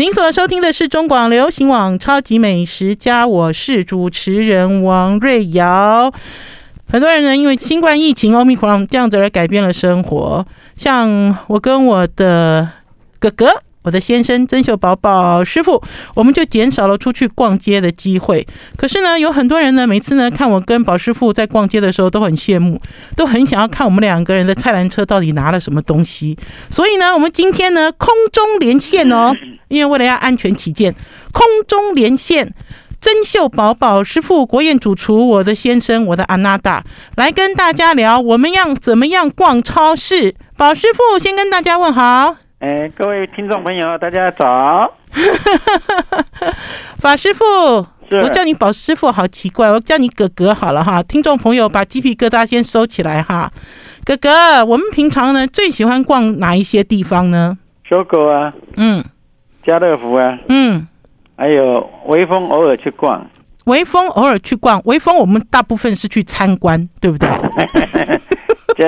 您所收听的是中广流行网《超级美食家》，我是主持人王瑞瑶。很多人呢，因为新冠疫情、奥密克戎这样子而改变了生活，像我跟我的哥哥。我的先生曾秀宝宝师傅，我们就减少了出去逛街的机会。可是呢，有很多人呢，每次呢看我跟宝师傅在逛街的时候，都很羡慕，都很想要看我们两个人的菜篮车到底拿了什么东西。所以呢，我们今天呢空中连线哦，因为为了要安全起见，空中连线曾秀宝宝师傅、国宴主厨，我的先生，我的阿娜达，来跟大家聊我们要怎么样逛超市。宝师傅先跟大家问好。哎，各位听众朋友，大家早！法师傅，我叫你宝师傅好奇怪，我叫你哥哥好了哈。听众朋友，把鸡皮疙瘩先收起来哈。哥哥，我们平常呢最喜欢逛哪一些地方呢？SOGO 啊，嗯，家乐福啊，嗯，还有微风，偶尔去逛。微风偶尔去逛，微风我们大部分是去参观，对不对？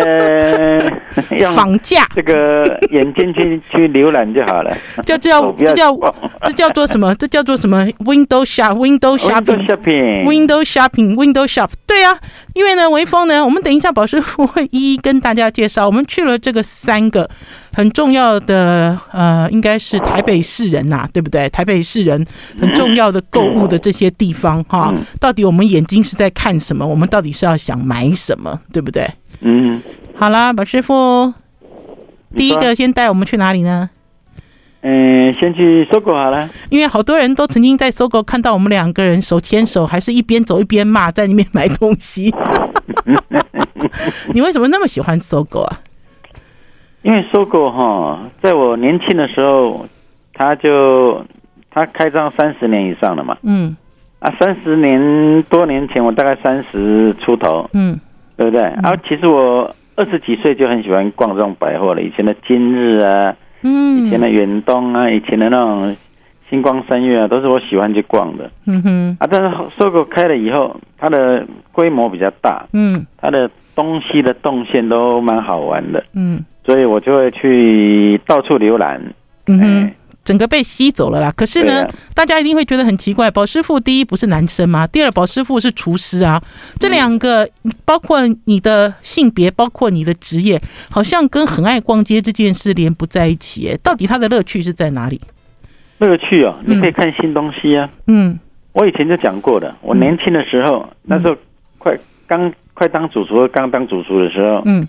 呃，房价这个眼睛去去浏览就好了，叫叫这叫这叫做什么？这叫做什么？Window shop，Window shopping，Window shopping，Window shop。对啊，因为呢，微风呢，我们等一下宝师傅会一一跟大家介绍。我们去了这个三个很重要的呃，应该是台北市人呐、啊，对不对？台北市人很重要的购物的这些地方哈，到底我们眼睛是在看什么？我们到底是要想买什么？对不对？嗯，好啦，宝师傅，第一个先带我们去哪里呢？嗯，先去 SOGO 好了，因为好多人都曾经在 SOGO 看到我们两个人手牵手，还是一边走一边骂，在里面买东西。你为什么那么喜欢 SOGO 啊？因为 SOGO 哈，在我年轻的时候，他就他开张三十年以上了嘛。嗯，啊，三十年多年前，我大概三十出头。嗯。对不对？啊、其实我二十几岁就很喜欢逛这种百货了。以前的今日啊，嗯，以前的远东啊，以前的那种星光三月啊，都是我喜欢去逛的。嗯哼。啊，但是 SOGO 开了以后，它的规模比较大，嗯，它的东西的动线都蛮好玩的，嗯，所以我就会去到处浏览。嗯整个被吸走了啦！可是呢，大家一定会觉得很奇怪。宝师傅第一不是男生吗？第二，宝师傅是厨师啊。这两个包括你的性别，包括你的职业，好像跟很爱逛街这件事连不在一起。哎，到底他的乐趣是在哪里？乐趣哦，你可以看新东西啊。嗯，我以前就讲过的，我年轻的时候，那时候快刚快当主厨，刚当主厨的时候，嗯，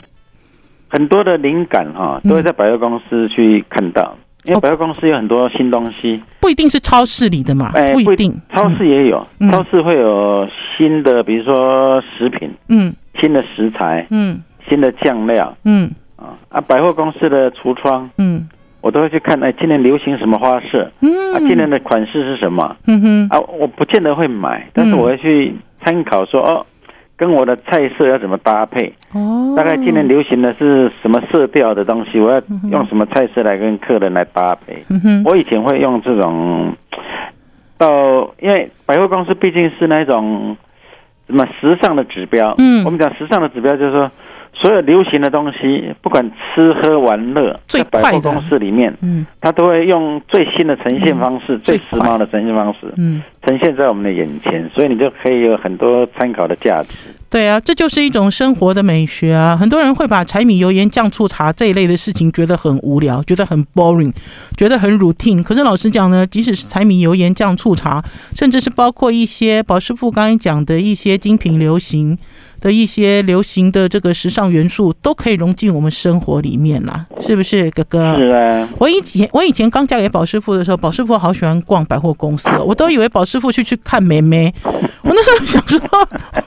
很多的灵感哈，都会在百货公司去看到。因为百货公司有很多新东西，不一定是超市里的嘛，不一定，超市也有，超市会有新的，比如说食品，嗯，新的食材，嗯，新的酱料，嗯，啊啊，百货公司的橱窗，嗯，我都会去看，哎，今年流行什么花色，嗯，啊，今年的款式是什么，嗯哼，啊，我不见得会买，但是我会去参考说，哦。跟我的菜色要怎么搭配？哦，大概今年流行的是什么色调的东西？我要用什么菜色来跟客人来搭配？嗯哼，我以前会用这种，到因为百货公司毕竟是那种什么时尚的指标。嗯，我们讲时尚的指标就是说。所有流行的东西，不管吃喝玩乐，在百货公司里面，嗯，他都会用最新的呈现方式，最时髦的呈现方式，嗯，呈现在我们的眼前，所以你就可以有很多参考的价值。对啊，这就是一种生活的美学啊！很多人会把柴米油盐酱醋茶这一类的事情觉得很无聊，觉得很 boring，觉得很 routine。可是老实讲呢，即使是柴米油盐酱醋茶，甚至是包括一些宝师傅刚才讲的一些精品流行的一些流行的这个时尚元素都可以融进我们生活里面啦，是不是，哥哥？是啊。我以前我以前刚嫁给宝师傅的时候，宝师傅好喜欢逛百货公司，我都以为宝师傅去去看妹妹。我那时候想说，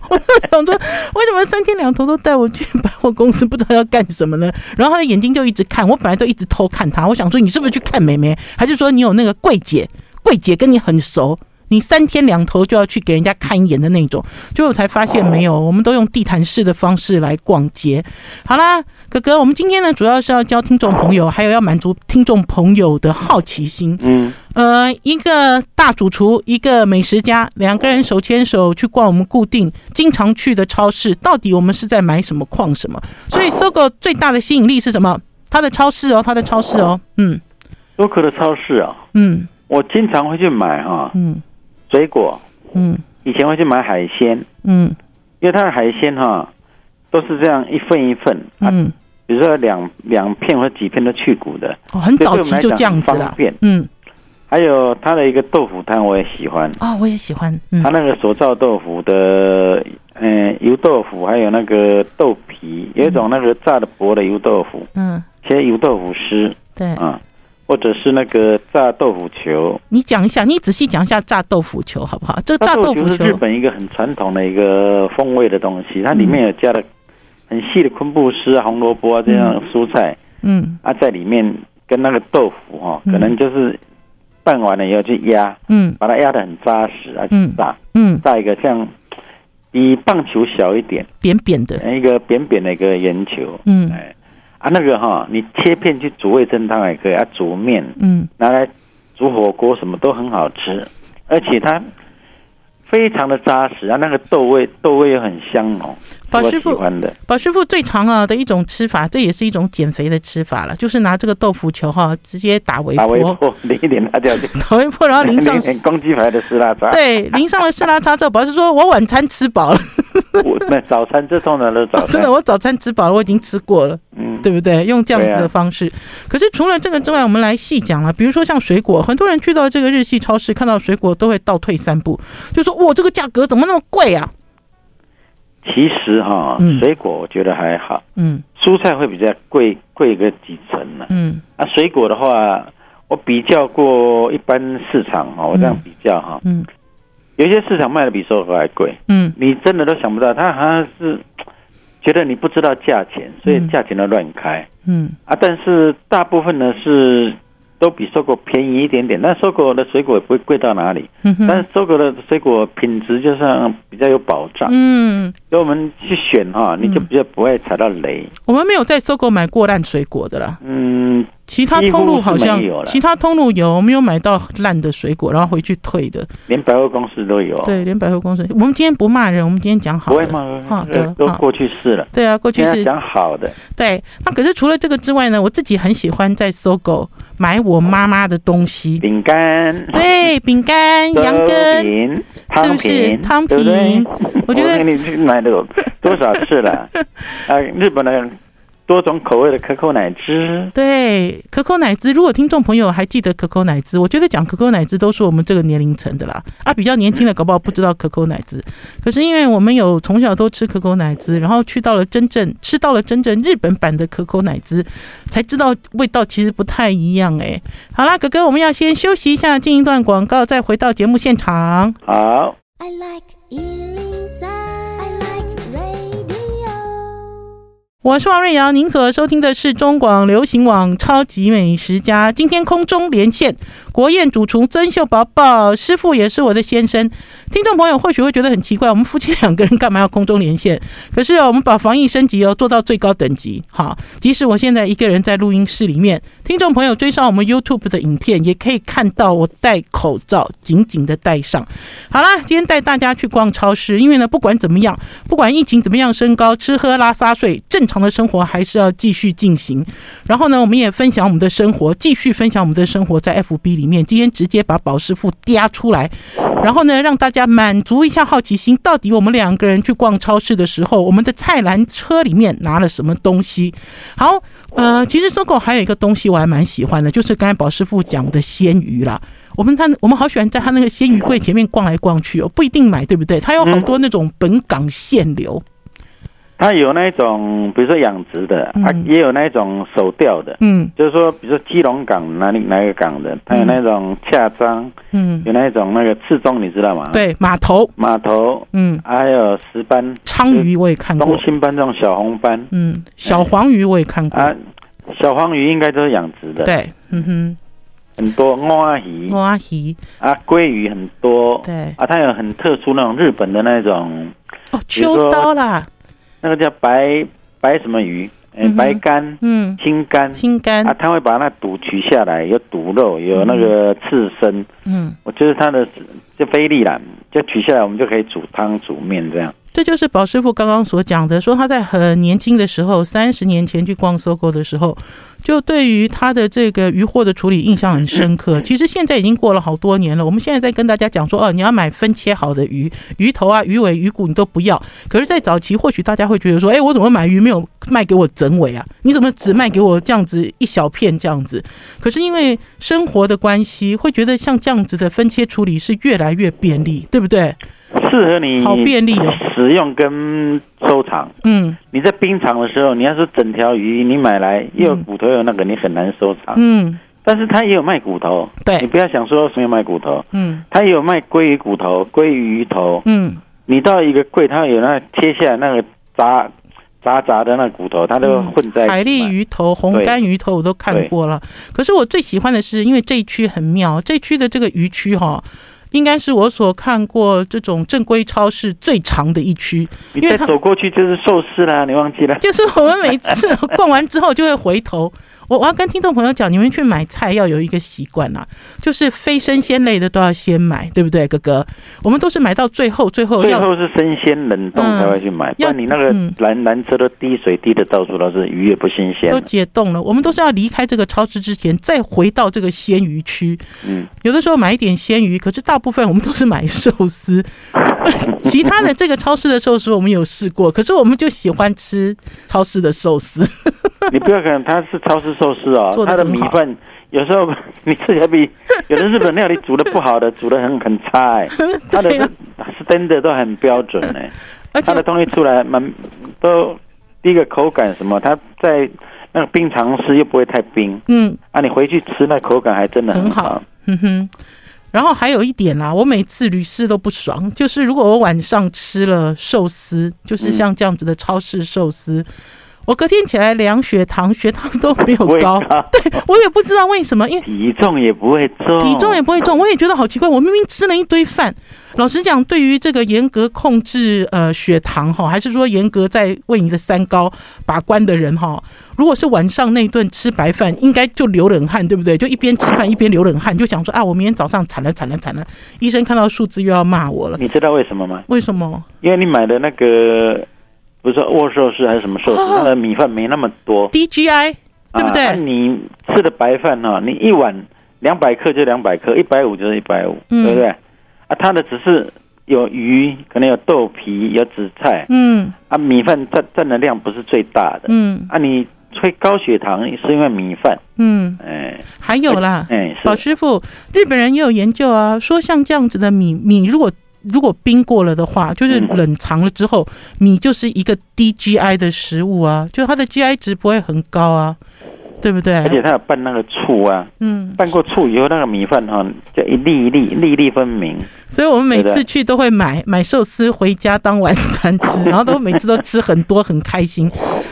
我就想说，为什么三天两头都带我去百货公司，不知道要干什么呢？然后他的眼睛就一直看，我本来都一直偷看他。我想说，你是不是去看妹妹，还是说你有那个柜姐？柜姐跟你很熟？你三天两头就要去给人家看一眼的那种，最后才发现没有，我们都用地毯式的方式来逛街。好啦，哥哥，我们今天呢主要是要教听众朋友，还有要满足听众朋友的好奇心。嗯，呃，一个大主厨，一个美食家，两个人手牵手去逛我们固定经常去的超市，到底我们是在买什么逛什么？所以，SOGO 最大的吸引力是什么？它的超市哦，它的超市哦，嗯，SOGO 的超市啊，嗯。我经常会去买哈，嗯，水果，嗯，以前会去买海鲜，嗯，因为它的海鲜哈都是这样一份一份，嗯，比如说两两片或几片都去骨的，哦，很早期就这样子了，嗯。还有它的一个豆腐汤，我也喜欢。哦，我也喜欢。它那个手造豆腐的，嗯，油豆腐，还有那个豆皮，有一种那个炸的薄的油豆腐，嗯，切油豆腐丝，对，啊，或者是那个炸豆腐球。你讲一下，你仔细讲一下炸豆腐球好不好？这炸豆腐球是日本一个很传统的一个风味的东西，它里面有加了很细的昆布丝啊、红萝卜啊这样蔬菜，嗯，啊，在里面跟那个豆腐哈，可能就是。拌完了以后去压，嗯，把它压的很扎实啊，嗯，炸，嗯，炸一个像比棒球小一点，扁扁的，一个扁扁的一个圆球，嗯，哎，啊，那个哈，你切片去煮味噌汤也可以，啊，煮面，嗯，拿来煮火锅什么都很好吃，而且它。非常的扎实啊，那个豆味豆味又很香哦。宝师傅，宝师傅最常啊的一种吃法，这也是一种减肥的吃法了，就是拿这个豆腐球哈，直接打微波，打微波淋一点辣椒酱，打微波，然后 淋上公鸡排的湿辣渣，对，淋上了湿辣渣之后，宝师说我晚餐吃饱了，我那早餐这通常都早 餐，真的我早餐吃饱了，我已经吃过了。对不对？用这样子的方式，啊、可是除了这个之外，我们来细讲了。比如说像水果，很多人去到这个日系超市，看到水果都会倒退三步，就说：“哇，这个价格怎么那么贵啊？”其实哈，水果我觉得还好，嗯，蔬菜会比较贵，贵个几成呢。嗯，啊，水果的话，我比较过一般市场哈，我这样比较哈，嗯，有些市场卖的比收购还贵，嗯，你真的都想不到，他好像是。觉得你不知道价钱，所以价钱都乱开。嗯。啊，但是大部分呢是都比搜狗便宜一点点，但搜狗的水果也不会贵到哪里。嗯，但是搜狗的水果品质就像比较有保障。嗯，所以我们去选哈，你就比较不会踩到雷。我们没有在搜狗买过烂水果的啦。嗯。其他通路好像，其他通路有没有买到烂的水果，然后回去退的？连百货公司都有。对，连百货公司。我们今天不骂人，我们今天讲好的。不会骂人，好的，都过去式了。对啊，过去式讲好的。对，那可是除了这个之外呢，我自己很喜欢在 SOGO 买我妈妈的东西，饼干。对，饼干、羊羹，是不是汤品？我觉得你去买了多少次了？啊，日本的。多种口味的可口奶汁，对，可口奶汁。如果听众朋友还记得可口奶汁，我觉得讲可口奶汁都是我们这个年龄层的啦。啊，比较年轻的搞不好不知道可口奶汁。可是因为我们有从小都吃可口奶汁，然后去到了真正吃到了真正日本版的可口奶汁，才知道味道其实不太一样。哎，好啦，哥哥，我们要先休息一下，进一段广告，再回到节目现场。好。我是王瑞瑶，您所收听的是中广流行网《超级美食家》。今天空中连线国宴主厨曾秀宝宝师傅，也是我的先生。听众朋友或许会觉得很奇怪，我们夫妻两个人干嘛要空中连线？可是我们把防疫升级哦做到最高等级。好，即使我现在一个人在录音室里面，听众朋友追上我们 YouTube 的影片，也可以看到我戴口罩，紧紧的戴上。好啦，今天带大家去逛超市，因为呢，不管怎么样，不管疫情怎么样升高，吃喝拉撒睡正常。的生活还是要继续进行，然后呢，我们也分享我们的生活，继续分享我们的生活在 FB 里面。今天直接把宝师傅嗲出来，然后呢，让大家满足一下好奇心，到底我们两个人去逛超市的时候，我们的菜篮车里面拿了什么东西？好，呃，其实搜狗还有一个东西我还蛮喜欢的，就是刚才宝师傅讲的鲜鱼啦。我们他我们好喜欢在他那个鲜鱼柜前面逛来逛去哦，不一定买，对不对？他有好多那种本港现流。它有那种，比如说养殖的，啊，也有那种手钓的，嗯，就是说，比如说基隆港哪里哪个港的，它有那种恰章，嗯，有那种那个刺中，你知道吗？对，码头，码头，嗯，还有石斑，鲳鱼我也看过，东星斑这种小红斑，嗯，小黄鱼我也看过，啊，小黄鱼应该都是养殖的，对，嗯哼，很多鳗鱼，鳗鱼，啊，鲑鱼很多，对，啊，它有很特殊那种日本的那种，哦，秋刀啦。那个叫白白什么鱼？嗯，白干，嗯，青干，青干。啊，他会把那肚取下来，有肚肉，有那个刺身，嗯，我觉得它的就菲力啦，就取下来，我们就可以煮汤煮面这样。这就是宝师傅刚刚所讲的，说他在很年轻的时候，三十年前去逛 SOGO 的时候，就对于他的这个鱼货的处理印象很深刻。其实现在已经过了好多年了，我们现在在跟大家讲说，哦，你要买分切好的鱼，鱼头啊、鱼尾、鱼骨你都不要。可是，在早期，或许大家会觉得说，哎，我怎么买鱼没有卖给我整尾啊？你怎么只卖给我这样子一小片这样子？可是因为生活的关系，会觉得像这样子的分切处理是越来越便利，对不对？适合你好便利的使用跟收藏。嗯，你在冰场的时候，你要是整条鱼你买来又有骨头又有那个，你很难收藏。嗯，但是他也有卖骨头。对，你不要想说没有卖骨头。嗯，他也有卖鲑鱼骨头、鲑鱼鱼头。嗯，你到一个柜，他有那切下来那个杂杂杂的那骨头，它都混在、嗯、海蛎鱼头、红干鱼头我都看过了。可是我最喜欢的是，因为这一区很妙，这一区的这个鱼区哈。应该是我所看过这种正规超市最长的一区，你再走过去就是寿司啦，你忘记了？就是我们每次 逛完之后就会回头。我我要跟听众朋友讲，你们去买菜要有一个习惯啦，就是非生鲜类的都要先买，对不对，哥哥？我们都是买到最后，最后要最后是生鲜冷冻才会去买，不然你那个蓝蓝车都滴水滴的到处都是，鱼也不新鲜，都解冻了。我们都是要离开这个超市之前，再回到这个鲜鱼区。嗯，有的时候买一点鲜鱼，可是大部分我们都是买寿司。其他的这个超市的寿司我们有试过，可是我们就喜欢吃超市的寿司。你不要看它是超市寿司哦，它的米饭有时候你吃起来比有的日本料理煮的不好的 煮的很很差哎，它的是真的都很标准哎，它的东西出来蛮都第一个口感什么，它在那个冰藏室又不会太冰，嗯，啊你回去吃那口感还真的很好，嗯哼。然后还有一点啦，我每次屡试都不爽，就是如果我晚上吃了寿司，就是像这样子的超市寿司。我隔天起来量血糖，血糖都没有高，对，我也不知道为什么，因为体重也不会重，体重也不会重，我也觉得好奇怪。我明明吃了一堆饭，老实讲，对于这个严格控制呃血糖哈，还是说严格在为你的三高把关的人哈，如果是晚上那顿吃白饭，应该就流冷汗，对不对？就一边吃饭一边流冷汗，就想说啊，我明天早上惨了惨了惨了，医生看到数字又要骂我了。你知道为什么吗？为什么？因为你买的那个。不是握寿司还是什么寿司？它的米饭没那么多，DGI 对不对？啊、你吃的白饭哈，你一碗两百克就两百克，一百五就是一百五，对不对？啊，它的只是有鱼，可能有豆皮，有紫菜，嗯，啊，米饭占占的量不是最大的，嗯，啊，你会高血糖是因为米饭，嗯，哎，还有啦，哎，宝师傅，日本人也有研究啊，说像这样子的米米如果。如果冰过了的话，就是冷藏了之后，米就是一个低 GI 的食物啊，就它的 GI 值不会很高啊。对不对？而且他有拌那个醋啊，嗯，拌过醋以后，那个米饭哈，就一粒一粒，粒粒分明。所以我们每次去都会买买寿司回家当晚餐吃，然后都每次都吃很多，很开心。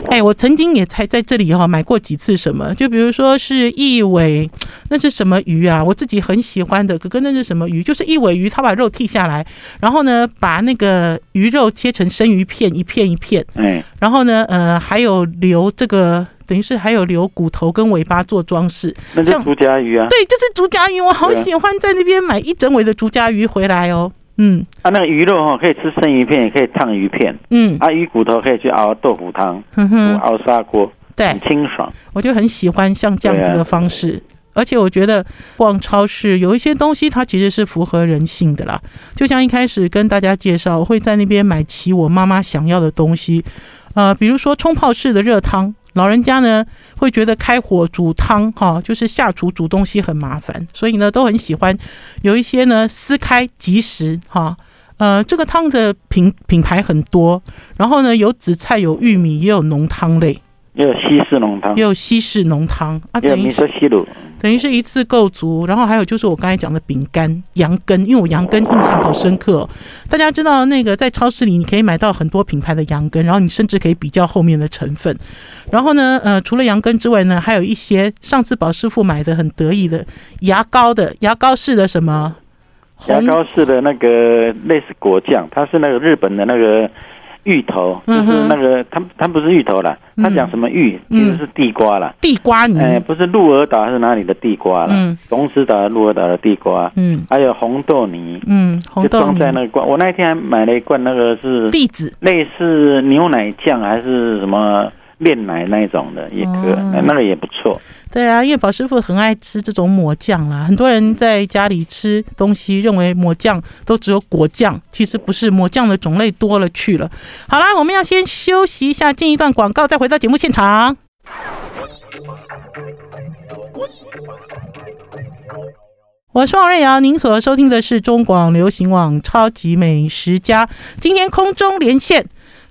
哎，我曾经也才在这里哈买过几次什么，就比如说是一尾，那是什么鱼啊？我自己很喜欢的，哥哥那是什么鱼？就是一尾鱼，他把肉剔下来，然后呢，把那个鱼肉切成生鱼片，一片一片，嗯，然后呢，呃，还有留这个。等于是还有留骨头跟尾巴做装饰，那是竹夹鱼啊。对，就是竹夹鱼，我好喜欢在那边买一整尾的竹夹鱼回来哦。嗯，啊，那个鱼肉哈，可以吃生鱼片，也可以烫鱼片。嗯，啊，鱼骨头可以去熬豆腐汤，嗯哼，熬砂锅，对，很清爽。我就很喜欢像这样子的方式，而且我觉得逛超市有一些东西，它其实是符合人性的啦。就像一开始跟大家介绍，我会在那边买齐我妈妈想要的东西，呃，比如说冲泡式的热汤。老人家呢会觉得开火煮汤哈，就是下厨煮东西很麻烦，所以呢都很喜欢有一些呢撕开即食哈。呃，这个汤的品品牌很多，然后呢有紫菜、有玉米，也有浓汤类。也有西式浓汤，也有西式浓汤啊，等于是等于是一次够足。然后还有就是我刚才讲的饼干、羊羹，因为我羊羹印象好深刻哦。大家知道那个在超市里你可以买到很多品牌的羊羹，然后你甚至可以比较后面的成分。然后呢，呃，除了羊羹之外呢，还有一些上次宝师傅买的很得意的牙膏的牙膏式的什么？牙膏式的那个类似果酱，它是那个日本的那个。芋头，就是那个他他不是芋头啦，他讲什么芋，其实是地瓜啦。地瓜泥，哎，不是鹿儿岛还是哪里的地瓜啦？嗯，东石岛、鹿儿岛的地瓜。嗯，还有红豆泥，嗯，红豆泥就装在那个罐。我那天还买了一罐，那个是栗子，类似牛奶酱还是什么？炼奶那种的也可，哦、那个也不错。对啊，因为宝师傅很爱吃这种抹酱啦。很多人在家里吃东西，认为抹酱都只有果酱，其实不是，抹酱的种类多了去了。好啦，我们要先休息一下，进一段广告，再回到节目现场。我是王瑞瑶，您所收听的是中广流行网《超级美食家》，今天空中连线。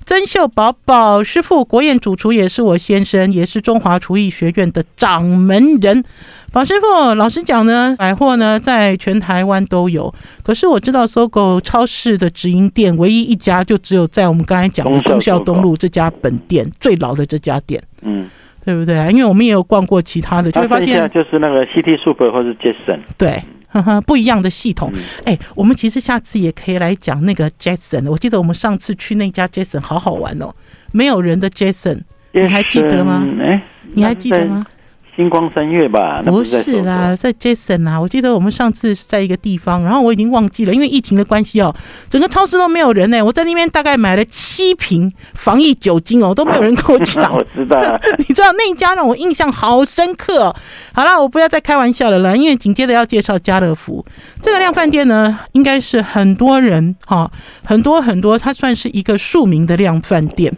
曾秀宝宝师傅，国宴主厨也是我先生，也是中华厨艺学院的掌门人。宝师傅，老实讲呢，百货呢在全台湾都有，可是我知道搜狗超市的直营店唯一一家就只有在我们刚才讲的忠孝东路这家本店最老的这家店，嗯，对不对啊？因为我们也有逛过其他的，就会发现就是那个 City Super 或是 Jason，对。呵呵，不一样的系统。哎、欸，我们其实下次也可以来讲那个 Jason。我记得我们上次去那家 Jason 好好玩哦，没有人的 Jason，你还记得吗？哎、欸，你还记得吗？星光三月吧？不是啦，在 Jason 啊！我记得我们上次是在一个地方，然后我已经忘记了，因为疫情的关系哦，整个超市都没有人呢。我在那边大概买了七瓶防疫酒精哦，都没有人跟我抢。我知道，你知道那一家让我印象好深刻哦。好了，我不要再开玩笑了啦，因为紧接着要介绍家乐福这个量饭店呢，应该是很多人哈，很多很多，它算是一个庶民的量饭店，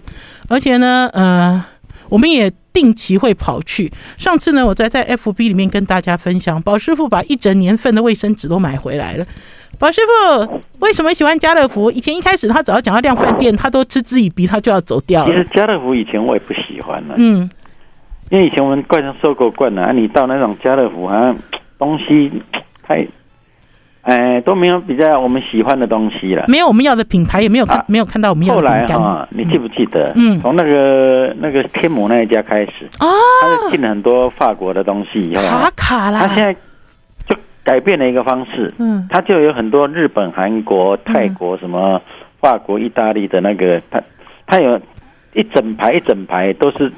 而且呢，呃，我们也。定期会跑去。上次呢，我在在 FB 里面跟大家分享，宝师傅把一整年份的卫生纸都买回来了。宝师傅为什么喜欢家乐福？以前一开始他只要讲到量饭店，他都嗤之以鼻，他就要走掉了。其实家乐福以前我也不喜欢了，嗯，因为以前我们惯成收购惯了啊，你到那种家乐福好像东西太。哎，都没有比较我们喜欢的东西了，没有我们要的品牌，也没有看，啊、没有看到我们要的。后来哈，你记不记得？嗯，从那个那个天母那一家开始，哦，他就进了很多法国的东西以后，卡卡啦，他现在就改变了一个方式，嗯，他就有很多日本、韩国、泰国什么法国、意大利的那个，他他有一整排一整排都是。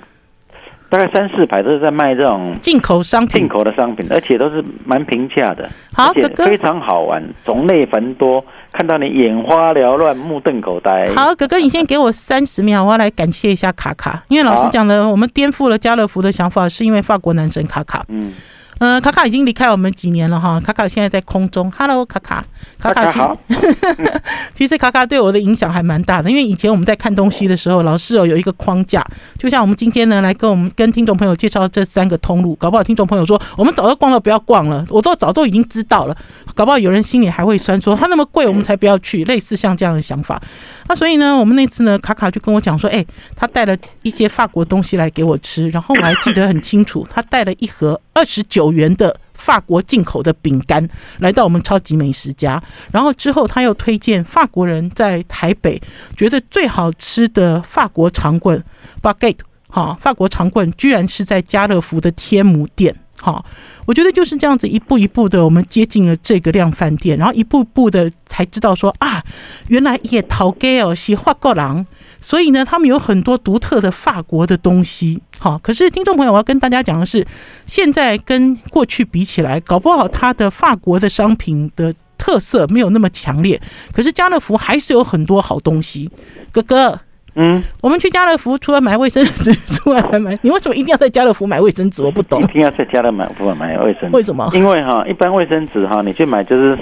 大概三四百都是在卖这种进口商品，进口的商品，而且都是蛮平价的。好，哥哥，非常好玩，种类繁多，看到你眼花缭乱，目瞪口呆。好，哥哥，你先给我三十秒，我要来感谢一下卡卡，因为老师讲的，我们颠覆了家乐福的想法，是因为法国男神卡卡。嗯。嗯、呃，卡卡已经离开我们几年了哈。卡卡现在在空中，Hello，卡卡，卡卡其实，卡卡其实卡卡对我的影响还蛮大的，因为以前我们在看东西的时候，老师哦有一个框架，就像我们今天呢来跟我们跟听众朋友介绍这三个通路，搞不好听众朋友说我们早就逛了，不要逛了，我都早都已经知道了，搞不好有人心里还会酸说他那么贵，我们才不要去，类似像这样的想法。那所以呢，我们那次呢，卡卡就跟我讲说，哎，他带了一些法国东西来给我吃，然后我还记得很清楚，他带了一盒二十九元的法国进口的饼干来到我们超级美食家，然后之后他又推荐法国人在台北觉得最好吃的法国长棍 baguette 哈，法国长棍居然是在家乐福的天母店。好，我觉得就是这样子一步一步的，我们接近了这个量贩店，然后一步步的才知道说啊，原来也陶给哦是法国人，所以呢，他们有很多独特的法国的东西。好，可是听众朋友，我要跟大家讲的是，现在跟过去比起来，搞不好它的法国的商品的特色没有那么强烈，可是家乐福还是有很多好东西，哥哥。嗯，我们去家乐福除了买卫生纸之外，还买。你为什么一定要在家乐福买卫生纸？我不懂。一定要在家乐福买卫生纸？为什么？因为哈，一般卫生纸哈，你去买就是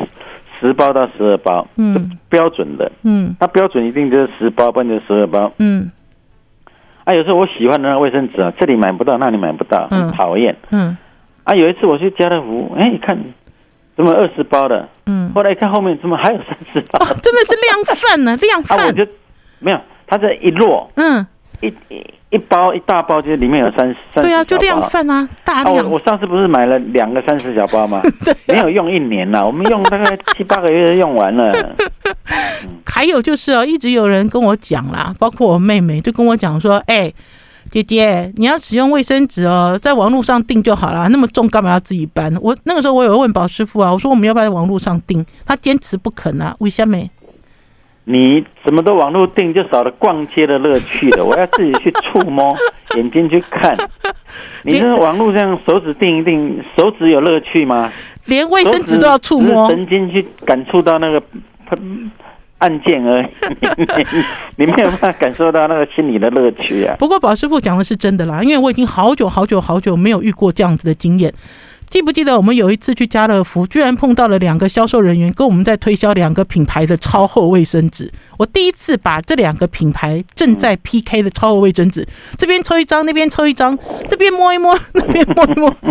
十包到十二包，嗯，标准的，嗯，它标准一定就是十包，不然就十二包，嗯。啊，有时候我喜欢的那个卫生纸啊，这里买不到，那里买不到，很讨厌，嗯。啊，有一次我去家乐福，哎，一看怎么二十包的，嗯，后来一看后面怎么还有三十包？真的是量贩呢，量贩。啊，我就没有。它这一摞，嗯，一一一包一大包，就是里面有三十，对啊，就量贩啊，大量。我我上次不是买了两个三十小包吗？对，没有用一年了，我们用大概七八个月就用完了。还有就是哦，一直有人跟我讲啦，包括我妹妹就跟我讲说，哎，姐姐，你要使用卫生纸哦，在网络上订就好了，那么重干嘛要自己搬？我那个时候我有问宝师傅啊，我说我们要不要在网络上订？他坚持不肯啊，为什么？你什么都网络订，就少了逛街的乐趣了。我要自己去触摸，眼睛去看。你这网络上手指订一订，手指有乐趣吗？连卫生纸都要触摸，神经去感触到那个按键而已，你没有办法感受到那个心理的乐趣啊。不过宝师傅讲的是真的啦，因为我已经好久好久好久没有遇过这样子的经验。记不记得我们有一次去家乐福，居然碰到了两个销售人员跟我们在推销两个品牌的超厚卫生纸。我第一次把这两个品牌正在 PK 的超厚卫生纸，这边抽一张，那边抽一张，这边摸一摸，那边摸一摸。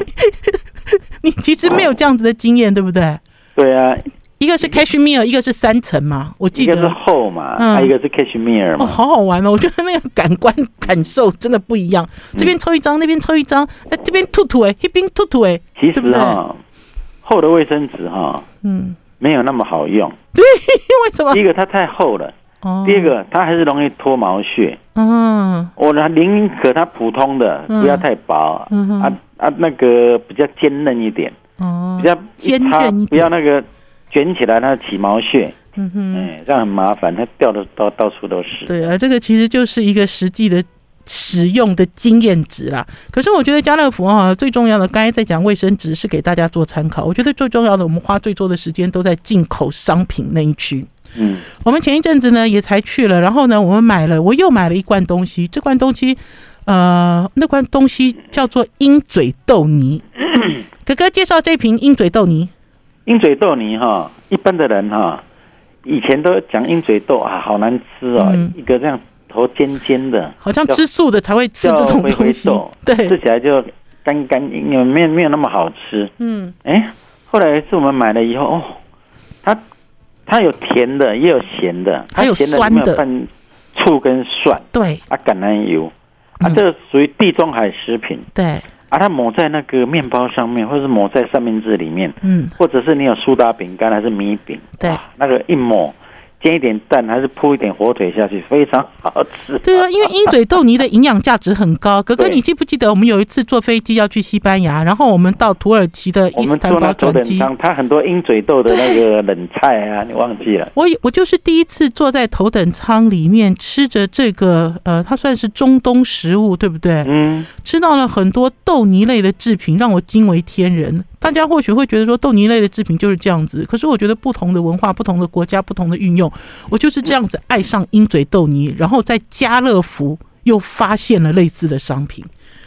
你其实没有这样子的经验，对不对？对啊。一个是 cashmere，一个是三层嘛，我记得。一个是厚嘛，嗯，还一个是 cashmere 嘛。哦，好好玩哦！我觉得那个感官感受真的不一样。这边抽一张，那边抽一张，那这边吐吐哎，那边吐吐哎。其实哈，厚的卫生纸哈，嗯，没有那么好用。对，为什么？第一个它太厚了，哦。第二个它还是容易脱毛屑。嗯。我呢宁可它普通的，不要太薄。嗯啊啊，那个比较坚韧一点。哦。比较坚韧一点。不要那个。卷起来，它起毛屑，嗯哼，哎，这样很麻烦，它掉的到到处都是。对啊，这个其实就是一个实际的使用的经验值啦。可是我觉得家乐福啊，最重要的，刚才在讲卫生纸是给大家做参考。我觉得最重要的，我们花最多的时间都在进口商品那一区。嗯，我们前一阵子呢也才去了，然后呢，我们买了，我又买了一罐东西。这罐东西，呃，那罐东西叫做鹰嘴豆泥。哥哥介绍这瓶鹰嘴豆泥。鹰嘴豆泥哈，一般的人哈，以前都讲鹰嘴豆啊，好难吃哦，嗯、一个这样头尖尖的，好像吃素的才会吃这种东西。对，吃起来就干干，因为没有没有那么好吃。嗯，哎、欸，后来是我们买了以后，哦，它它有甜的，也有咸的，还有酸的，放醋跟蒜。对，啊，橄榄油，啊，这个属于地中海食品。对。把它抹在那个面包上面，或者是抹在三明治里面，嗯，或者是你有苏打饼干还是米饼，对，那个一抹。煎一点蛋，还是铺一点火腿下去，非常好吃。对啊，因为 鹰嘴豆泥的营养价值很高。哥哥，你记不记得我们有一次坐飞机要去西班牙，然后我们到土耳其的伊斯坦堡转机，它很多鹰嘴豆的那个冷菜啊，你忘记了？我我就是第一次坐在头等舱里面吃着这个，呃，它算是中东食物，对不对？嗯，吃到了很多豆泥类的制品，让我惊为天人。大家或许会觉得说豆泥类的制品就是这样子，可是我觉得不同的文化、不同的国家、不同的运用，我就是这样子爱上鹰嘴豆泥，然后在家乐福又发现了类似的商品，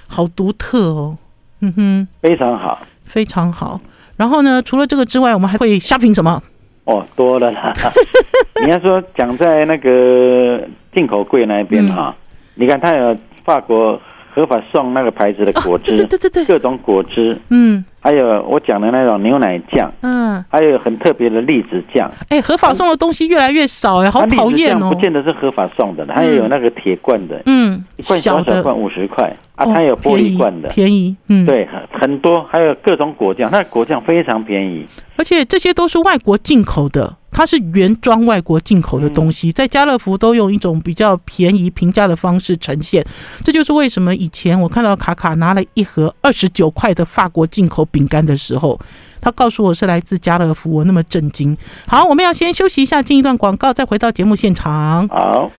好独特哦，嗯哼，非常好，非常好。然后呢，除了这个之外，我们还会 shopping 什么？哦，多了啦。你要说讲在那个进口柜那边哈，嗯、你看它有法国。合法送那个牌子的果汁，对对对，各种果汁，嗯，还有我讲的那种牛奶酱，嗯，还有很特别的栗子酱。哎，合法送的东西越来越少，哎，好讨厌哦。不见得是合法送的，它也有那个铁罐的，嗯，一罐小小罐五十块啊，它有玻璃罐的，便宜，嗯，对，很多，还有各种果酱，那果酱非常便宜，而且这些都是外国进口的。它是原装外国进口的东西，在家乐福都用一种比较便宜平价的方式呈现，这就是为什么以前我看到卡卡拿了一盒二十九块的法国进口饼干的时候，他告诉我是来自家乐福，我那么震惊。好，我们要先休息一下，进一段广告，再回到节目现场。好。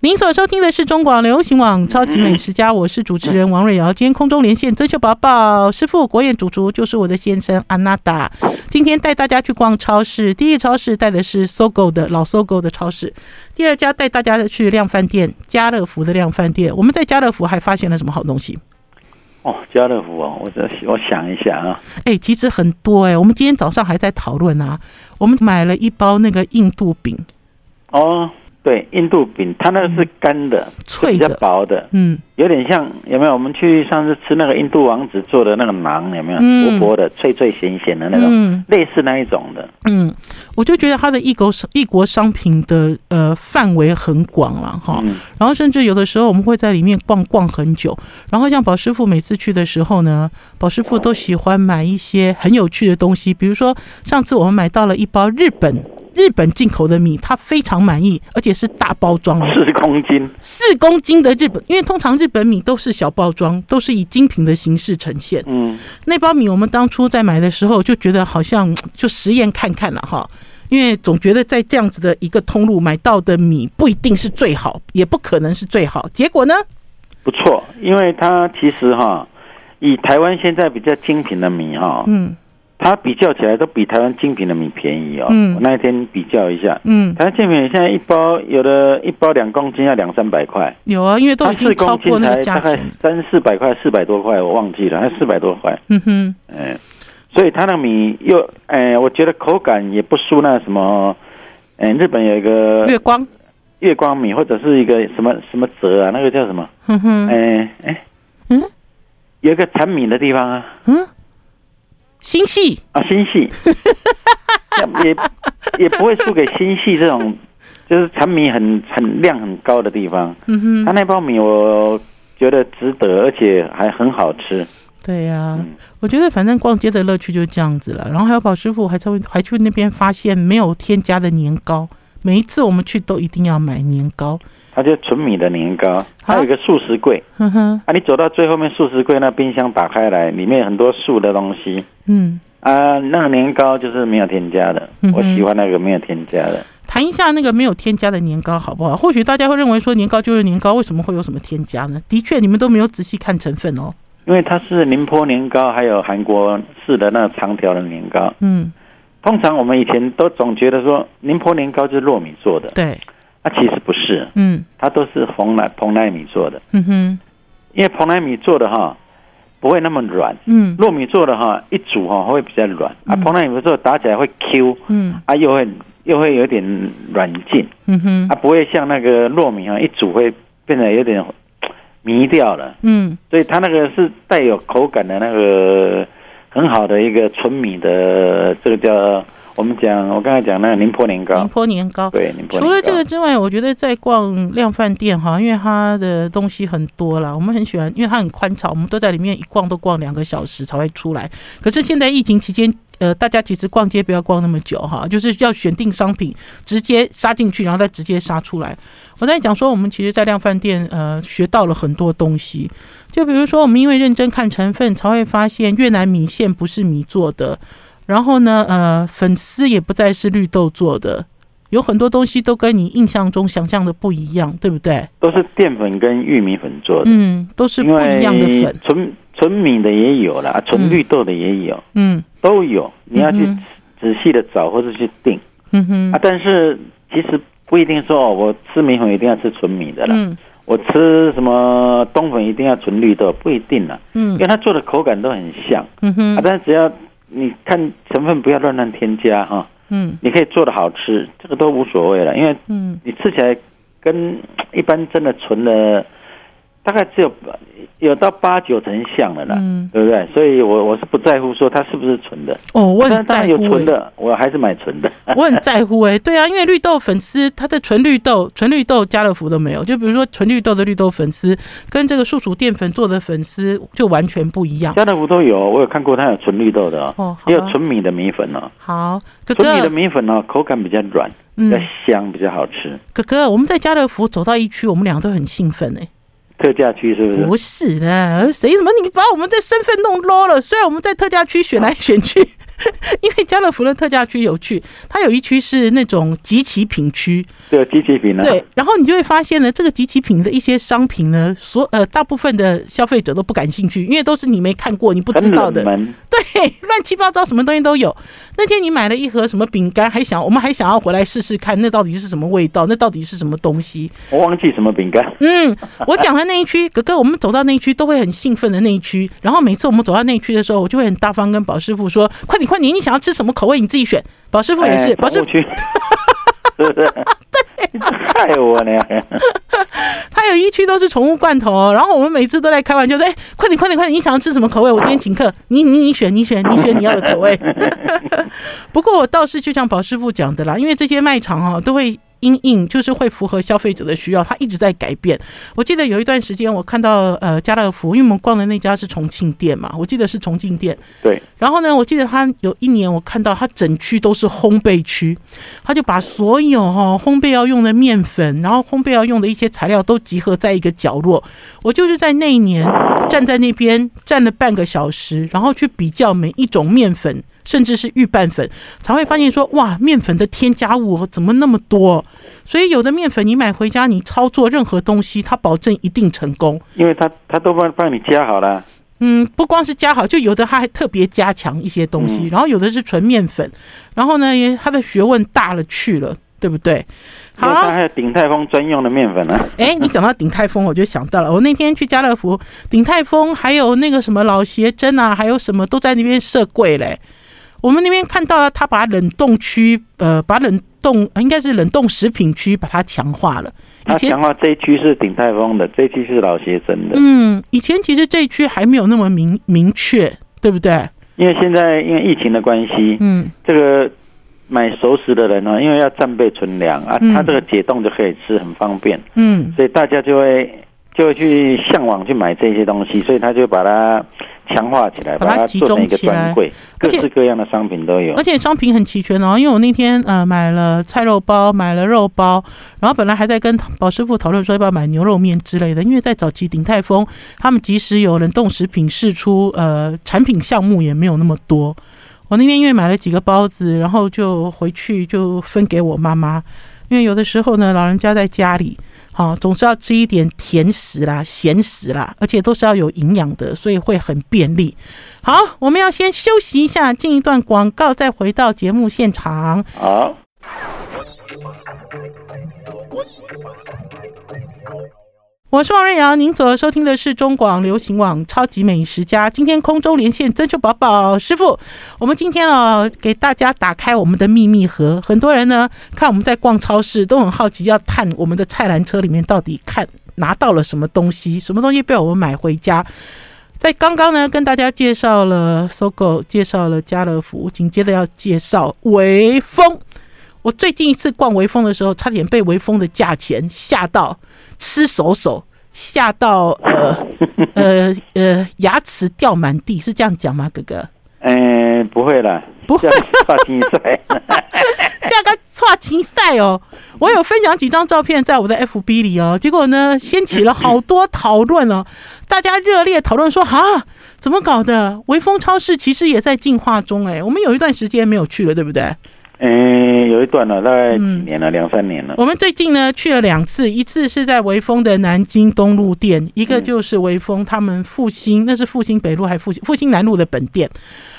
您所收听的是中广流行网《超级美食家》，我是主持人王瑞瑶。今天空中连线曾秀宝宝师傅，国宴主厨就是我的先生阿娜达。今天带大家去逛超市，第一个超市带的是 SOGO 的老 SOGO 的超市，第二家带大家去量饭店家乐福的量饭店。我们在家乐福还发现了什么好东西？哦，家乐福哦，我这我想一下啊，哎、欸，其实很多哎、欸，我们今天早上还在讨论啊，我们买了一包那个印度饼哦。对，印度饼，它那个是干的，脆的，比较薄的，嗯，有点像有没有？我们去上次吃那个印度王子做的那个馕，有没有？薄薄的，脆脆咸咸的那种，嗯、类似那一种的。嗯，我就觉得它的异国异国商品的呃范围很广了哈。嗯、然后甚至有的时候我们会在里面逛逛很久。然后像宝师傅每次去的时候呢，宝师傅都喜欢买一些很有趣的东西，比如说上次我们买到了一包日本。日本进口的米，他非常满意，而且是大包装，四公斤，四公斤的日本，因为通常日本米都是小包装，都是以精品的形式呈现。嗯，那包米我们当初在买的时候就觉得好像就实验看看了哈，因为总觉得在这样子的一个通路买到的米不一定是最好，也不可能是最好。结果呢？不错，因为它其实哈，以台湾现在比较精品的米哈，嗯。它比较起来都比台湾精品的米便宜哦。嗯，我那一天比较一下，嗯，台湾精品现在一包有的一包两公斤要两三百块。有啊，因为都已经超过那个价钱。大概三四百块，四百多块，我忘记了，还四百多块。嗯哼，哎，所以它那米又哎，我觉得口感也不输那什么，哎，日本有一个月光月光米，或者是一个什么什么泽啊，那个叫什么？嗯哼，哎哎，嗯，有一个产米的地方啊，嗯。新系啊，新系 也也不会输给新系这种，就是产米很很量很高的地方。嗯哼，他那包米我觉得值得，而且还很好吃。对呀、啊，嗯、我觉得反正逛街的乐趣就是这样子了。然后还有宝师傅还在还去那边发现没有添加的年糕，每一次我们去都一定要买年糕。它就纯米的年糕，还有一个素食柜。嗯哼，啊，你走到最后面素食柜那冰箱打开来，里面有很多素的东西。嗯，啊，那个年糕就是没有添加的，嗯、我喜欢那个没有添加的。谈一下那个没有添加的年糕好不好？或许大家会认为说年糕就是年糕，为什么会有什么添加呢？的确，你们都没有仔细看成分哦。因为它是宁波年糕，还有韩国式的那个长条的年糕。嗯，通常我们以前都总觉得说宁波年糕是糯米做的。对。啊其实不是，嗯，它都是红奶蓬莱米做的，嗯哼，因为蓬莱米做的哈不会那么软，嗯，糯米做的哈一煮哈会比较软，啊，蓬莱米做的打起来会 Q，嗯，啊又会又会有点软劲，嗯哼，啊不会像那个糯米哈一煮会变得有点迷掉了，嗯，所以它那个是带有口感的那个很好的一个纯米的这个叫。我们讲，我刚才讲那个宁波年糕，宁波年糕，对，宁波。除了这个之外，我觉得在逛量饭店哈，因为它的东西很多啦，我们很喜欢，因为它很宽敞，我们都在里面一逛都逛两个小时才会出来。可是现在疫情期间，呃，大家其实逛街不要逛那么久哈，就是要选定商品，直接杀进去，然后再直接杀出来。我在讲说，我们其实，在量饭店呃学到了很多东西，就比如说，我们因为认真看成分，才会发现越南米线不是米做的。然后呢，呃，粉丝也不再是绿豆做的，有很多东西都跟你印象中想象的不一样，对不对？都是淀粉跟玉米粉做的，嗯，都是不一样的粉。纯纯米的也有啦，纯绿豆的也有，嗯，都有。你要去仔细的找或者去定，嗯哼。啊。但是其实不一定说哦，我吃米粉一定要吃纯米的啦，嗯，我吃什么冬粉一定要纯绿豆，不一定啦，嗯，因为它做的口感都很像，嗯哼。啊，但是只要。你看成分不要乱乱添加哈，嗯，你可以做的好吃，这个都无所谓了，因为嗯，你吃起来跟一般真的纯的。大概只有有到八九成像了啦，嗯、对不对？所以我我是不在乎说它是不是纯的哦，我很在乎、欸、有纯的，我还是买纯的。我很在乎哎、欸，对啊，因为绿豆粉丝它的纯绿豆，纯绿豆家乐福都没有。就比如说纯绿豆的绿豆粉丝，跟这个树薯淀粉做的粉丝就完全不一样。家乐福都有，我有看过它有纯绿豆的哦，也有纯米的米粉哦。好，纯米的米粉呢，口感比较软，比较香，比较好吃。哥哥，我们在家乐福走到一区，我们两个都很兴奋哎、欸。特价区是不是？不是的，谁什么？你把我们的身份弄 low 了。虽然我们在特价区选来选去。因为家乐福的特价区有趣，它有一区是那种集齐品区，对，集齐品呢。对，然后你就会发现呢，这个集齐品的一些商品呢，所呃大部分的消费者都不感兴趣，因为都是你没看过、你不知道的。对，乱七八糟什么东西都有。那天你买了一盒什么饼干，还想我们还想要回来试试看，那到底是什么味道？那到底是什么东西？我忘记什么饼干。嗯，我讲的那一区，哥哥，我们走到那一区都会很兴奋的那一区。然后每次我们走到那一区的时候，我就会很大方跟宝师傅说：“快点，快点，你想要吃什么口味？你自己选。”宝师傅也是，宝师傅。是不是？对，害我呢。他有一区都是宠物罐头，然后我们每次都在开玩笑说：“哎，快点，快点，快点！你想要吃什么口味？我今天请客，你你你选，你选，你选你要的口味。”不过我倒是就像宝师傅讲的啦，因为这些卖场哦，都会因应就是会符合消费者的需要，它一直在改变。我记得有一段时间，我看到呃家乐福，因为我们逛的那家是重庆店嘛，我记得是重庆店。对。然后呢，我记得他有一年我看到他整区都是烘焙区，他就把所有哈烘焙要用的面粉，然后烘焙要用的一些材料都集合在一个角落。我就是在那一年站在那边站了半个小时，然后去比较每一种面粉。甚至是预拌粉，才会发现说，哇，面粉的添加物怎么那么多？所以有的面粉你买回家，你操作任何东西，它保证一定成功，因为它它都帮帮你加好了。嗯，不光是加好，就有的它还特别加强一些东西，嗯、然后有的是纯面粉，然后呢，它的学问大了去了，对不对？好，它还有鼎泰丰专用的面粉呢、啊。哎，你讲到鼎泰丰，我就想到了，我那天去家乐福，鼎泰丰还有那个什么老协珍啊，还有什么都在那边设柜嘞。我们那边看到了，他把冷冻区，呃，把冷冻应该是冷冻食品区，把它强化了。以前强化这一区是鼎泰丰的，这一区是老协珍的。嗯，以前其实这一区还没有那么明明确，对不对？因为现在因为疫情的关系，嗯，这个买熟食的人呢，因为要战备存粮啊，他这个解冻就可以吃，很方便。嗯，所以大家就会就会去向往去买这些东西，所以他就把它。强化起来，把它集中起来，各式各样的商品都有，而且商品很齐全哦。因为我那天呃买了菜肉包，买了肉包，然后本来还在跟宝师傅讨论说要不要买牛肉面之类的。因为在早期鼎泰丰，他们即使有冷冻食品试出，呃，产品项目也没有那么多。我那天因为买了几个包子，然后就回去就分给我妈妈，因为有的时候呢，老人家在家里。好，总是要吃一点甜食啦、咸食啦，而且都是要有营养的，所以会很便利。好，我们要先休息一下，进一段广告，再回到节目现场。好。我是王瑞阳，您所收听的是中广流行网《超级美食家》。今天空中连线珍珠宝宝师傅，我们今天啊，给大家打开我们的秘密盒。很多人呢，看我们在逛超市，都很好奇，要探我们的菜篮车里面到底看拿到了什么东西，什么东西被我们买回家。在刚刚呢，跟大家介绍了搜狗介绍了家乐福，紧接着要介绍微风。我最近一次逛微风的时候，差点被微风的价钱吓到。吃手手吓到呃 呃呃牙齿掉满地，是这样讲吗，哥哥？嗯、欸，不会啦，不会。剉青赛，下个剉青赛哦！我有分享几张照片在我的 FB 里哦，结果呢掀起了好多讨论哦，大家热烈讨论说啊，怎么搞的？微风超市其实也在进化中哎，我们有一段时间没有去了，对不对？嗯、欸，有一段了，大概几年了，两、嗯、三年了。我们最近呢去了两次，一次是在微风的南京东路店，一个就是微风他们复兴，那是复兴北路还复兴复兴南路的本店。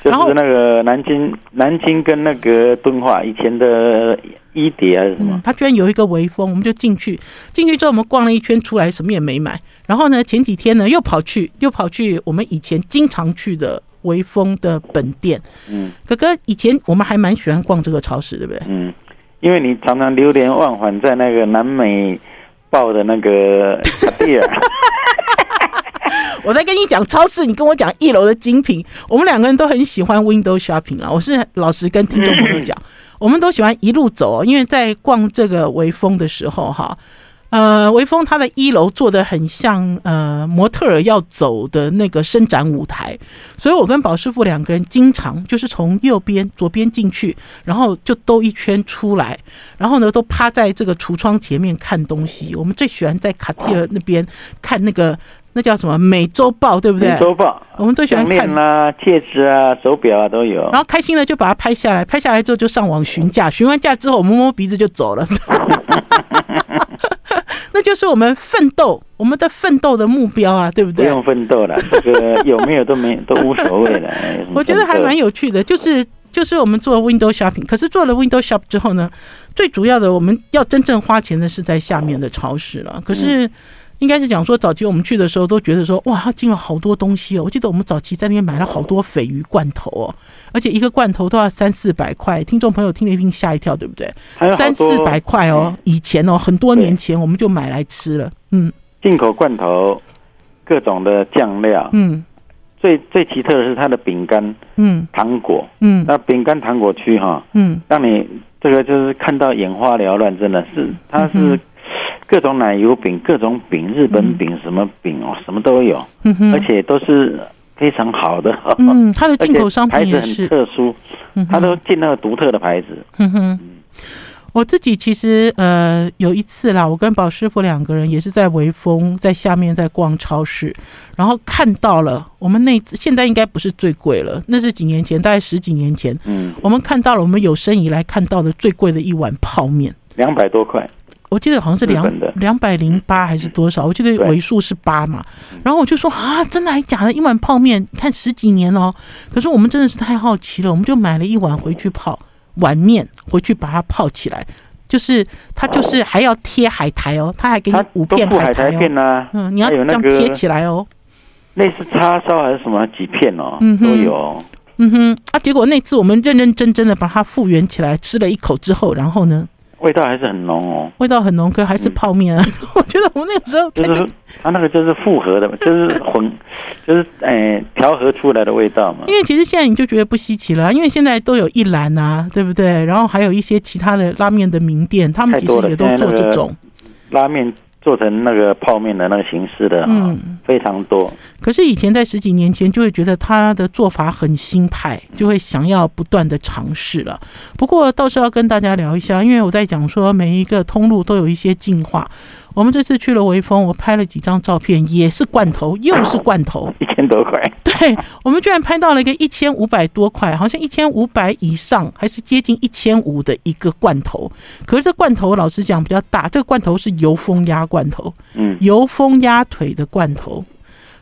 然后就是那个南京南京跟那个敦化以前的一叠还是什么？嗯，他居然有一个微风，我们就进去，进去之后我们逛了一圈出来，什么也没买。然后呢，前几天呢又跑去又跑去我们以前经常去的。微风的本店，嗯，哥哥，以前我们还蛮喜欢逛这个超市，对不对？嗯，因为你常常流连忘返在那个南美报的那个卡地亚。我在跟你讲超市，你跟我讲一楼的精品，我们两个人都很喜欢 window shopping 啊。我是老实跟听众朋友讲，我们都喜欢一路走，因为在逛这个微风的时候，哈。呃，微风他的一楼做的很像呃模特儿要走的那个伸展舞台，所以我跟宝师傅两个人经常就是从右边左边进去，然后就兜一圈出来，然后呢都趴在这个橱窗前面看东西。我们最喜欢在卡地尔那边看那个那叫什么美洲豹，对不对？美洲豹，我们最喜欢看啊，戒指啊，手表啊都有。然后开心了就把它拍下来，拍下来之后就上网询价，询完价之后我摸摸鼻子就走了。那就是我们奋斗，我们的奋斗的目标啊，对不对？不用奋斗了，这个有没有都没 都无所谓了。我觉得还蛮有趣的，就是就是我们做 window shopping，可是做了 window shop 之后呢，最主要的我们要真正花钱的是在下面的超市了。可是。嗯应该是讲说，早期我们去的时候都觉得说，哇，他进了好多东西哦。我记得我们早期在那边买了好多鲱鱼罐头哦，而且一个罐头都要三四百块。听众朋友听了一听吓一跳，对不对？三四百块哦，以前哦，很多年前我们就买来吃了。嗯，进口罐头，各种的酱料，嗯，最最奇特的是它的饼干，嗯，糖果，嗯，那饼干糖果区哈，嗯，让你这个就是看到眼花缭乱，真的是，它是各种奶油饼、各种饼、日本饼、什么饼哦，什么都有，嗯，而且都是非常好的，嗯，它的进口商品 也是。牌子很特殊，它都进那个独特的牌子，嗯哼。我自己其实呃有一次啦，我跟宝师傅两个人也是在微风在下面在逛超市，然后看到了我们那次现在应该不是最贵了，那是几年前，大概十几年前，嗯，我们看到了我们有生以来看到的最贵的一碗泡面，两百多块，我记得好像是两两百零八还是多少，我记得尾数是八嘛，然后我就说啊，真的还假的？一碗泡面，看十几年哦，可是我们真的是太好奇了，我们就买了一碗回去泡。碗面回去把它泡起来，就是它就是还要贴海苔哦，它还给你五片海苔哦，片啊、嗯，你要这样贴起来哦，类似叉烧还是什么几片哦，嗯、都有，嗯哼，啊，结果那次我们认认真真的把它复原起来，吃了一口之后，然后呢？味道还是很浓哦，味道很浓，可还是泡面啊！嗯、我觉得我们那个时候就是它那个就是复合的，就是混，就是哎调和出来的味道嘛。因为其实现在你就觉得不稀奇了，因为现在都有一兰啊，对不对？然后还有一些其他的拉面的名店，他们其实也都做这种拉面。做成那个泡面的那个形式的，嗯，非常多。可是以前在十几年前，就会觉得他的做法很新派，就会想要不断的尝试了。不过倒是要跟大家聊一下，因为我在讲说每一个通路都有一些进化。我们这次去了微风，我拍了几张照片，也是罐头，又是罐头，一千多块。对，我们居然拍到了一个一千五百多块，好像一千五百以上，还是接近一千五的一个罐头。可是这罐头老实讲比较大，这个罐头是油封鸭罐头，嗯，油封鸭腿的罐头。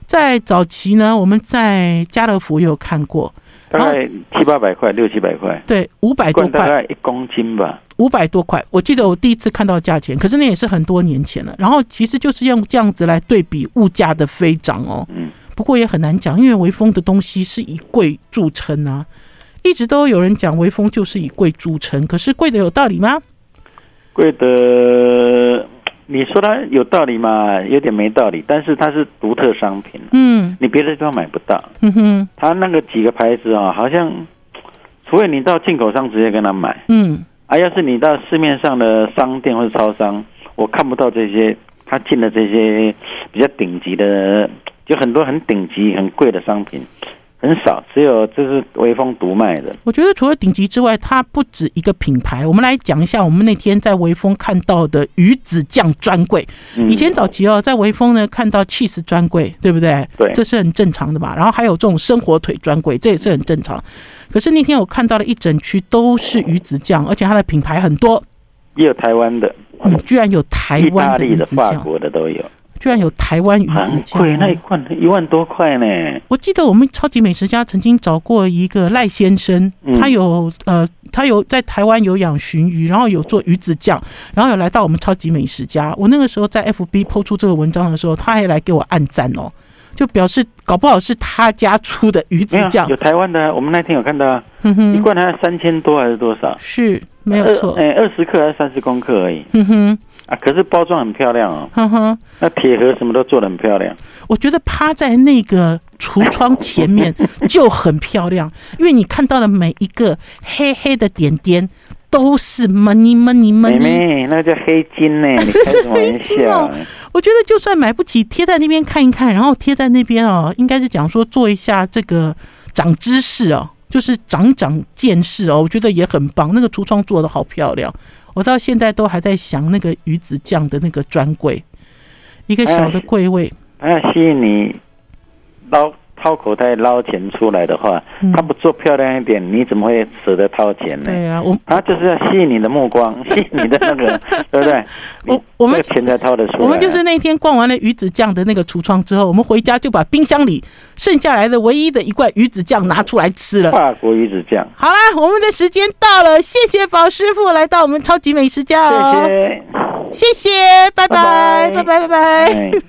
在早期呢，我们在家乐福也有看过。大概七八百块，六七百块，对，五百多块，大概一公斤吧，五百多块。我记得我第一次看到价钱，可是那也是很多年前了。然后其实就是用这样子来对比物价的飞涨哦。嗯，不过也很难讲，因为微风的东西是以贵著称啊，一直都有人讲微风就是以贵著称，可是贵的有道理吗？贵的。你说它有道理吗？有点没道理，但是它是独特商品，嗯，你别的地方买不到，嗯哼，它那个几个牌子啊，好像，除非你到进口商直接跟他买，嗯，啊，要是你到市面上的商店或者超商，我看不到这些，他进的这些比较顶级的，就很多很顶级、很贵的商品。很少，只有这是微风独卖的。我觉得除了顶级之外，它不止一个品牌。我们来讲一下，我们那天在微风看到的鱼子酱专柜。以前早期哦，在微风呢看到 cheese 专柜，对不对？对，这是很正常的吧。然后还有这种生火腿专柜，这也是很正常。可是那天我看到了一整区都是鱼子酱，而且它的品牌很多，也有台湾的，嗯，居然有台湾的、意大利的、法国的都有。居然有台湾鱼子酱，贵，那一罐一万多块呢。我记得我们超级美食家曾经找过一个赖先生，嗯、他有呃，他有在台湾有养鲟鱼，然后有做鱼子酱，然后有来到我们超级美食家。我那个时候在 FB 抛出这个文章的时候，他还来给我按赞哦，就表示搞不好是他家出的鱼子酱。有台湾的，我们那天有看到，嗯、哼一罐还要三千多还是多少？是没有错，哎，二十克还是三十公克而已。嗯哼。啊，可是包装很漂亮哦，呵呵，那铁盒什么都做的很漂亮。我觉得趴在那个橱窗前面 就很漂亮，因为你看到的每一个黑黑的点点都是 money money money。妹妹，那叫黑金呢？这是黑金哦。我觉得就算买不起，贴在那边看一看，然后贴在那边哦，应该是讲说做一下这个长知识哦，就是长长见识哦。我觉得也很棒，那个橱窗做的好漂亮。我到现在都还在想那个鱼子酱的那个专柜，一个小的柜位，它要吸引你捞。掏口袋捞钱出来的话，他不做漂亮一点，你怎么会舍得掏钱呢？对啊，我他就是要吸引你的目光，吸引你的那个，对不对？我我们钱才掏得出来。我们就是那天逛完了鱼子酱的那个橱窗之后，我们回家就把冰箱里剩下来的唯一的一罐鱼子酱拿出来吃了。法国鱼子酱。好啦，我们的时间到了，谢谢宝师傅来到我们超级美食家哦，谢谢，谢谢，拜拜，拜拜，拜拜。